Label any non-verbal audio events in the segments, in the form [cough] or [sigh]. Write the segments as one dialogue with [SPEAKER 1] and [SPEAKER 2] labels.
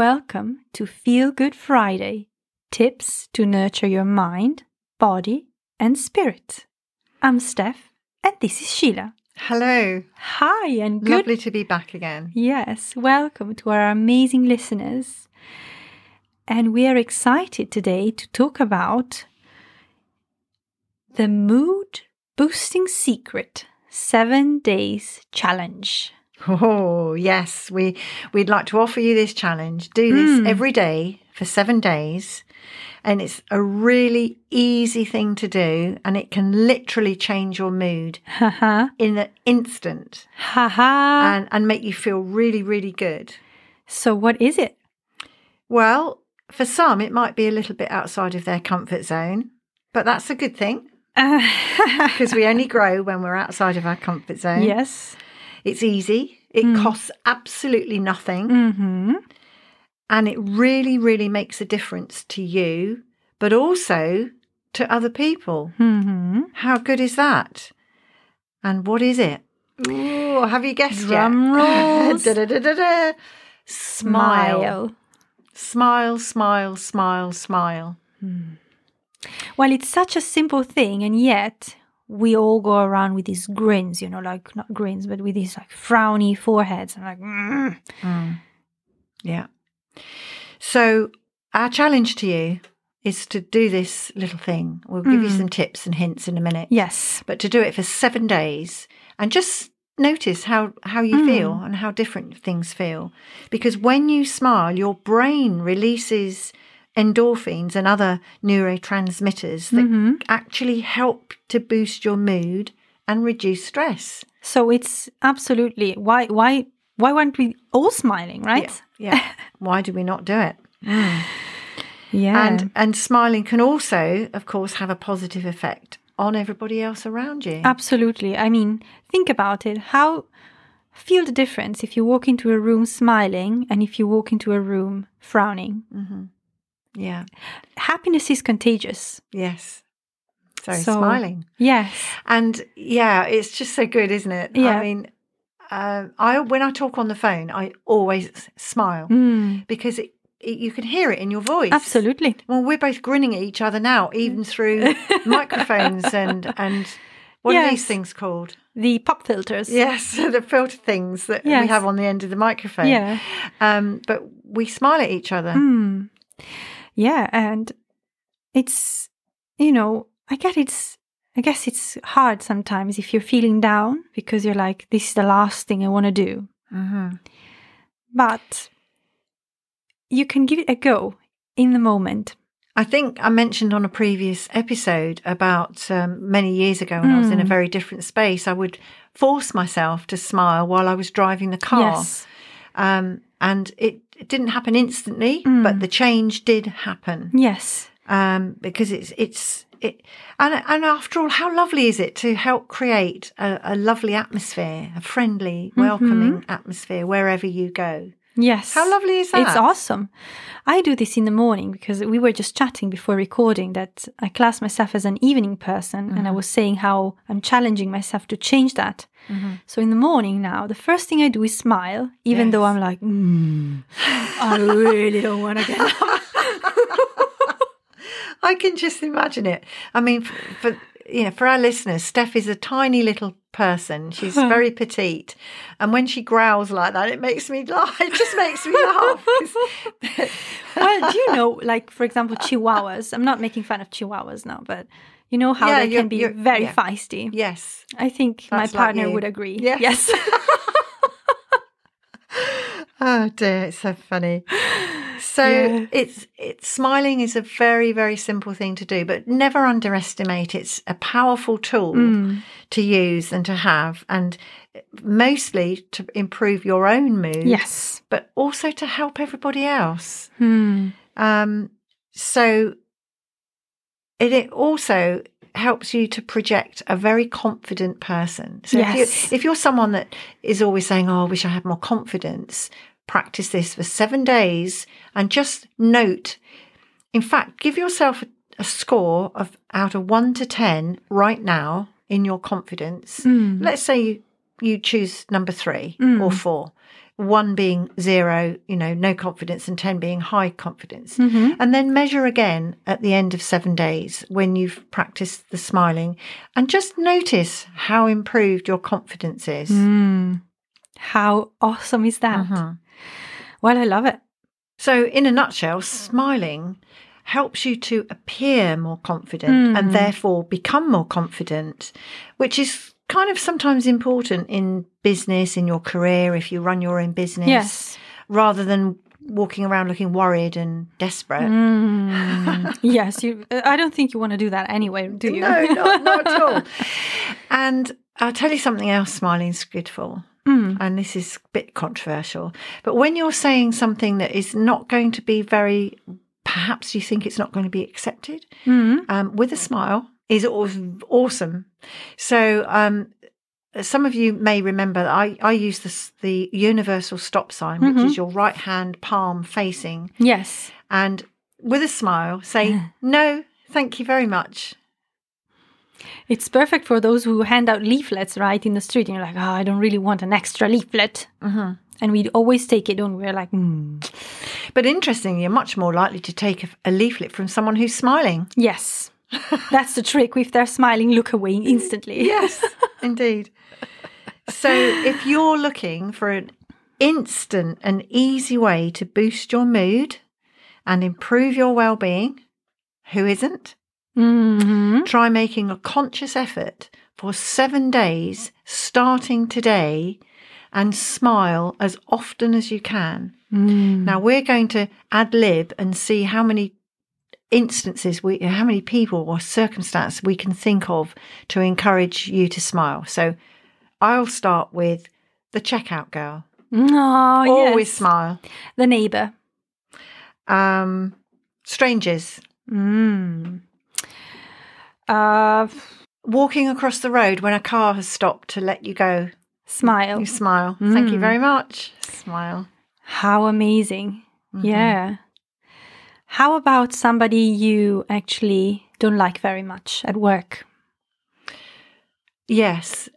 [SPEAKER 1] Welcome to Feel Good Friday tips to nurture your mind, body, and spirit. I'm Steph, and this is Sheila.
[SPEAKER 2] Hello.
[SPEAKER 1] Hi, and good.
[SPEAKER 2] Lovely to be back again.
[SPEAKER 1] Yes, welcome to our amazing listeners. And we are excited today to talk about the mood boosting secret seven days challenge.
[SPEAKER 2] Oh, yes. We we'd like to offer you this challenge. Do this
[SPEAKER 1] Mm.
[SPEAKER 2] every day for 7 days. And it's a really easy thing to do and it can literally change your mood in an instant and and make you feel really really good.
[SPEAKER 1] So, what is it?
[SPEAKER 2] Well, for some it might be a little bit outside of their comfort zone, but that's a good thing [laughs] because we only grow when we're outside of our comfort zone.
[SPEAKER 1] yes.
[SPEAKER 2] It's easy. It
[SPEAKER 1] Mm.
[SPEAKER 2] costs absolutely nothing.
[SPEAKER 1] Mm-hmm.
[SPEAKER 2] And it really, really makes a difference to you, but also to other people.
[SPEAKER 1] Mm-hmm.
[SPEAKER 2] How good is that? And what is it? Ooh, have you guessed
[SPEAKER 1] Drum
[SPEAKER 2] yet? [laughs]
[SPEAKER 1] rolls.
[SPEAKER 2] Da-da-da-da-da. Smile.
[SPEAKER 1] Smile.
[SPEAKER 2] Smile, smile, smile, smile.
[SPEAKER 1] Well, it's such a simple thing, and yet we all go around with these grins, you know, like not grins, but with these like frowny foreheads. and like, mm.
[SPEAKER 2] Yeah. So, our challenge to you is to do this little thing. We'll give you
[SPEAKER 1] Mm.
[SPEAKER 2] some tips and hints in a minute.
[SPEAKER 1] yes,
[SPEAKER 2] but to do it for seven days and just notice how, how you
[SPEAKER 1] Mm.
[SPEAKER 2] feel and how different things feel. Because when you smile, your brain releases endorphins and other neurotransmitters that
[SPEAKER 1] Mhm.
[SPEAKER 2] actually help to boost your mood and reduce stress.
[SPEAKER 1] So it's absolutely why why why weren't we all smiling, right?
[SPEAKER 2] Yeah. [laughs] Why do we not do it?
[SPEAKER 1] Yeah.
[SPEAKER 2] And and smiling can also, of course, have a positive effect on everybody else around you.
[SPEAKER 1] Absolutely. I mean, think about it. How feel the difference if you walk into a room smiling and if you walk into a room frowning.
[SPEAKER 2] Yeah.
[SPEAKER 1] Happiness is contagious.
[SPEAKER 2] Yes. So,
[SPEAKER 1] So-
[SPEAKER 2] smiling.
[SPEAKER 1] Yes.
[SPEAKER 2] And yeah, it's just so good, isn't it?
[SPEAKER 1] Yeah.
[SPEAKER 2] I mean, uh, I when I talk on the phone, I always smile
[SPEAKER 1] Mm,
[SPEAKER 2] because it, it, you can hear it in your voice.
[SPEAKER 1] absolutely.
[SPEAKER 2] Well, we're both grinning at each other now, even through [laughs] microphones and and what are these things called?
[SPEAKER 1] The pop filters.
[SPEAKER 2] Yes, [laughs] the filter things that we have on the end of the microphone.
[SPEAKER 1] Yeah.
[SPEAKER 2] Um, but we smile at each other.
[SPEAKER 1] Mm. Yeah, and it's you know, I get it's I guess it's hard sometimes if you're feeling down because you're like, this is the last thing I want to do.
[SPEAKER 2] hmm
[SPEAKER 1] But you can give it a go in the moment.
[SPEAKER 2] I think I mentioned on a previous episode about um, many years ago when I was in a
[SPEAKER 1] Mm.
[SPEAKER 2] very different space, I would force myself to smile while I was driving the car.
[SPEAKER 1] Yes.
[SPEAKER 2] Um, and it, it didn't happen instantly,
[SPEAKER 1] Mm.
[SPEAKER 2] but the change did happen
[SPEAKER 1] Yes.
[SPEAKER 2] um, because it's it's it. And and after all, how lovely is it to help create a, a lovely atmosphere, a friendly, welcoming atmosphere wherever you go?
[SPEAKER 1] Yes.
[SPEAKER 2] How lovely is that?
[SPEAKER 1] It's awesome. I do this in the morning because we were just chatting before recording that I class myself as an evening person and I was saying how I'm challenging myself to change that. So in the morning now, the first thing I do is smile, even though I'm like, mm, I really don't want to get up. [laughs]
[SPEAKER 2] I can just imagine it. I mean, for, for you know, for our listeners, Steph is a tiny little person. She's [laughs] very petite, and when she growls like that, it makes me [laughs] laugh. It just makes me laugh. [laughs]
[SPEAKER 1] well, do you know, like for example, chihuahuas? I'm not making fun of chihuahuas now, but you know how
[SPEAKER 2] Yeah,
[SPEAKER 1] they can be very
[SPEAKER 2] yeah.
[SPEAKER 1] feisty.
[SPEAKER 2] yes,
[SPEAKER 1] I think my
[SPEAKER 2] That's like
[SPEAKER 1] partner
[SPEAKER 2] you.
[SPEAKER 1] would agree.
[SPEAKER 2] Yes.
[SPEAKER 1] yes.
[SPEAKER 2] Oh dear, it's so funny. So
[SPEAKER 1] Yeah.
[SPEAKER 2] it's it's smiling is a very very simple thing to do, but never underestimate. It's a powerful tool
[SPEAKER 1] Mm.
[SPEAKER 2] to use and to have, and mostly to improve your own mood.
[SPEAKER 1] Yes.
[SPEAKER 2] but also to help everybody else.
[SPEAKER 1] Hmm.
[SPEAKER 2] Um, so it, it also helps you to project a very confident person. So
[SPEAKER 1] Yes.
[SPEAKER 2] if, you, if you're someone that is always saying, "Oh, I wish I had more confidence," practice this for seven days and just note. In fact, give yourself a, a score of out of one to ten right now in your confidence.
[SPEAKER 1] Mm.
[SPEAKER 2] Let's say you you choose number three
[SPEAKER 1] Mm.
[SPEAKER 2] or four. one being zero, you know, no confidence, and 10 being high confidence.
[SPEAKER 1] Mhm.
[SPEAKER 2] And then measure again at the end of seven days when you've practiced the smiling and just notice how improved your confidence is.
[SPEAKER 1] Mm. How awesome is that?
[SPEAKER 2] Mhm.
[SPEAKER 1] Well, I love it.
[SPEAKER 2] So, in a nutshell, smiling helps you to appear more confident and
[SPEAKER 1] Mm.
[SPEAKER 2] therefore become more confident, which is kind of sometimes important in business, in your career, if you run your own business,
[SPEAKER 1] Yes.
[SPEAKER 2] rather than walking around looking worried and desperate.
[SPEAKER 1] Mm. [laughs] yes. You. I don't think you want to do that anyway, do you?
[SPEAKER 2] No, not, not at all. [laughs] And I'll tell you something else smiling's good for.
[SPEAKER 1] Mm.
[SPEAKER 2] And this is a bit controversial. But when you're saying something that is not going to be very, perhaps you think it's not going to be accepted,
[SPEAKER 1] Mm.
[SPEAKER 2] um, with a smile is aw- awesome. So, um, some of you may remember that I, I use this, the universal stop sign, which
[SPEAKER 1] Mhm.
[SPEAKER 2] is your right hand palm facing.
[SPEAKER 1] Yes.
[SPEAKER 2] And with a smile, say, [laughs] no, thank you very much.
[SPEAKER 1] It's perfect for those who hand out leaflets right in the street, and you're like, oh, I don't really want an extra leaflet.
[SPEAKER 2] hmm
[SPEAKER 1] And we always take it, don't we? We're like, mm.
[SPEAKER 2] But interestingly, you're much more likely to take a, a leaflet from someone who's smiling.
[SPEAKER 1] yes. [laughs] That's the trick. If they're smiling, look away instantly.
[SPEAKER 2] Yes, indeed. So if you're looking for an instant and easy way to boost your mood and improve your well-being, who isn't?
[SPEAKER 1] Hmm
[SPEAKER 2] Try making a conscious effort for 7 days starting today and smile as often as you can.
[SPEAKER 1] Mm.
[SPEAKER 2] Now we're going to ad lib and see how many instances we how many people or circumstances we can think of to encourage you to smile. So I'll start with the checkout girl.
[SPEAKER 1] Oh,
[SPEAKER 2] Always
[SPEAKER 1] yes.
[SPEAKER 2] smile.
[SPEAKER 1] The neighbor.
[SPEAKER 2] Um strangers.
[SPEAKER 1] Mm. Uh,
[SPEAKER 2] Walking across the road when a car has stopped to let you go.
[SPEAKER 1] smile.
[SPEAKER 2] You smile. Thank you
[SPEAKER 1] Mm.
[SPEAKER 2] very much. Smile.
[SPEAKER 1] How amazing.
[SPEAKER 2] Mhm.
[SPEAKER 1] Yeah. How about somebody you actually don't like very much at work?
[SPEAKER 2] Yes.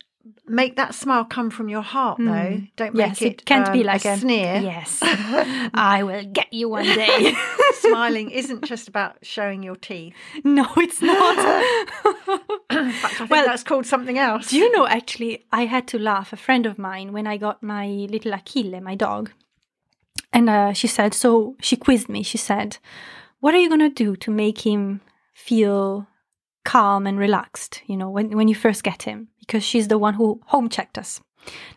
[SPEAKER 2] Make that smile come from your heart though.
[SPEAKER 1] Mm.
[SPEAKER 2] Don't make
[SPEAKER 1] Yes,
[SPEAKER 2] it,
[SPEAKER 1] it can't be
[SPEAKER 2] um,
[SPEAKER 1] like
[SPEAKER 2] a
[SPEAKER 1] a-
[SPEAKER 2] sneer.
[SPEAKER 1] Yes. [laughs] I will get you one day. [laughs]
[SPEAKER 2] Smiling isn't just about showing your teeth. [laughs]
[SPEAKER 1] no, it's not.
[SPEAKER 2] Fact, I think
[SPEAKER 1] Well,
[SPEAKER 2] that's called something else.
[SPEAKER 1] Do you know, actually, I had to laugh. A friend of mine, when I got my little Achille, my dog, and uh, she said, so she quizzed me. She said, What are you going to do to make him feel calm and relaxed, you know, when, when you first get him? Because she's the one who home checked us.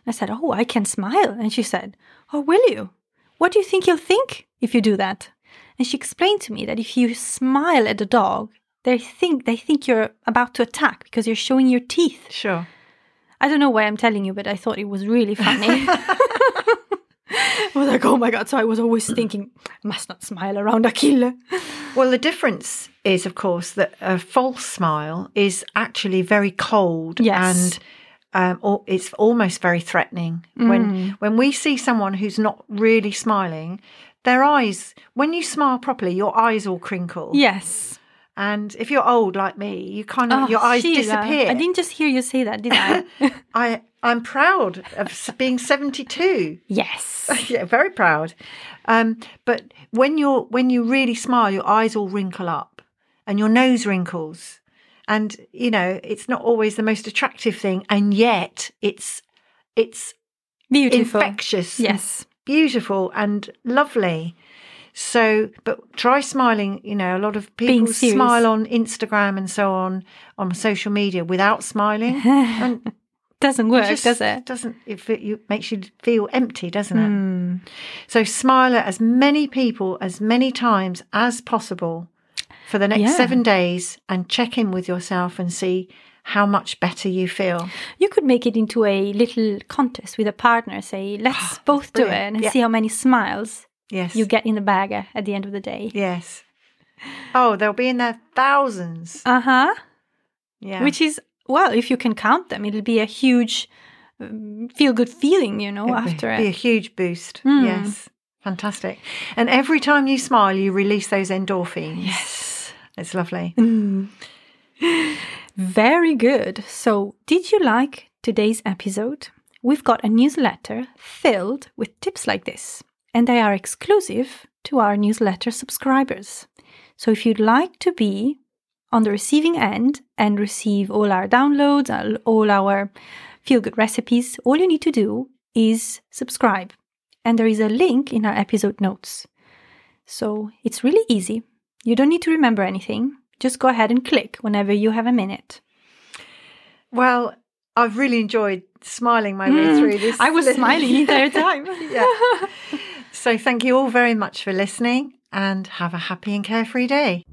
[SPEAKER 1] I said, Oh, I can smile. And she said, Oh, will you? What do you think he'll think if you do that? And she explained to me that if you smile at the dog, they think they think you're about to attack because you're showing your teeth.
[SPEAKER 2] Sure.
[SPEAKER 1] I don't know why I'm telling you, but I thought it was really funny. [laughs] [laughs] I was like, oh my god! So I was always thinking, must not smile around Achille.
[SPEAKER 2] Well, the difference is, of course, that a false smile is actually very cold
[SPEAKER 1] Yes.
[SPEAKER 2] and um, or it's almost very threatening. When when we see someone who's not really smiling, their eyes, when you smile properly, your eyes all crinkle.
[SPEAKER 1] Yes.
[SPEAKER 2] And if you're old like me, you kind of
[SPEAKER 1] Oh,
[SPEAKER 2] your eyes
[SPEAKER 1] Sheila,
[SPEAKER 2] disappear.
[SPEAKER 1] I didn't just hear you say that, did I? [laughs]
[SPEAKER 2] I I'm proud of being 72.
[SPEAKER 1] yes. [laughs]
[SPEAKER 2] yeah, very proud. Um, but when you're when you really smile, your eyes all wrinkle up, and your nose wrinkles, and you know it's not always the most attractive thing, and yet it's it's
[SPEAKER 1] Beautiful.
[SPEAKER 2] infectious,
[SPEAKER 1] Yes.
[SPEAKER 2] beautiful, and lovely. So, but try smiling. You know, a lot of people smile on Instagram and so on on social media without smiling, and [laughs]
[SPEAKER 1] Doesn't work,
[SPEAKER 2] just
[SPEAKER 1] does it?
[SPEAKER 2] Doesn't it? You makes you feel empty, doesn't it?
[SPEAKER 1] Hmm.
[SPEAKER 2] So smile at as many people as many times as possible for the next
[SPEAKER 1] Yeah.
[SPEAKER 2] seven days and check in with yourself and see how much better you feel.
[SPEAKER 1] You could make it into a little contest with a partner. Say, let's both do it and
[SPEAKER 2] Yeah.
[SPEAKER 1] see how many smiles
[SPEAKER 2] Yes.
[SPEAKER 1] you get in the bag uh, at the end of the day.
[SPEAKER 2] Yes. Oh, they'll be in there thousands.
[SPEAKER 1] Uh huh.
[SPEAKER 2] Yeah.
[SPEAKER 1] Which is, well, if you can count them, it'll be a huge feel good feeling, you know, after
[SPEAKER 2] It'd be-
[SPEAKER 1] after
[SPEAKER 2] be a huge boost.
[SPEAKER 1] Mm.
[SPEAKER 2] Yes. Fantastic. And every time you smile, you release those endorphins.
[SPEAKER 1] Yes.
[SPEAKER 2] It's lovely.
[SPEAKER 1] Mm. [laughs] Very good. So, did you like today's episode? we've got a newsletter filled with tips like this, and they are exclusive to our newsletter subscribers. So if you'd like to be on the receiving end and receive all our downloads, all our feel good recipes, all you need to do is subscribe. And there is a link in our episode notes. So it's really easy. You don't need to remember anything. Just go ahead and click whenever you have a minute.
[SPEAKER 2] Well, I've really enjoyed smiling my way mm, through this.
[SPEAKER 1] I was smiling the entire time. [laughs]
[SPEAKER 2] yeah. So thank you all very much for listening and have a happy and carefree day.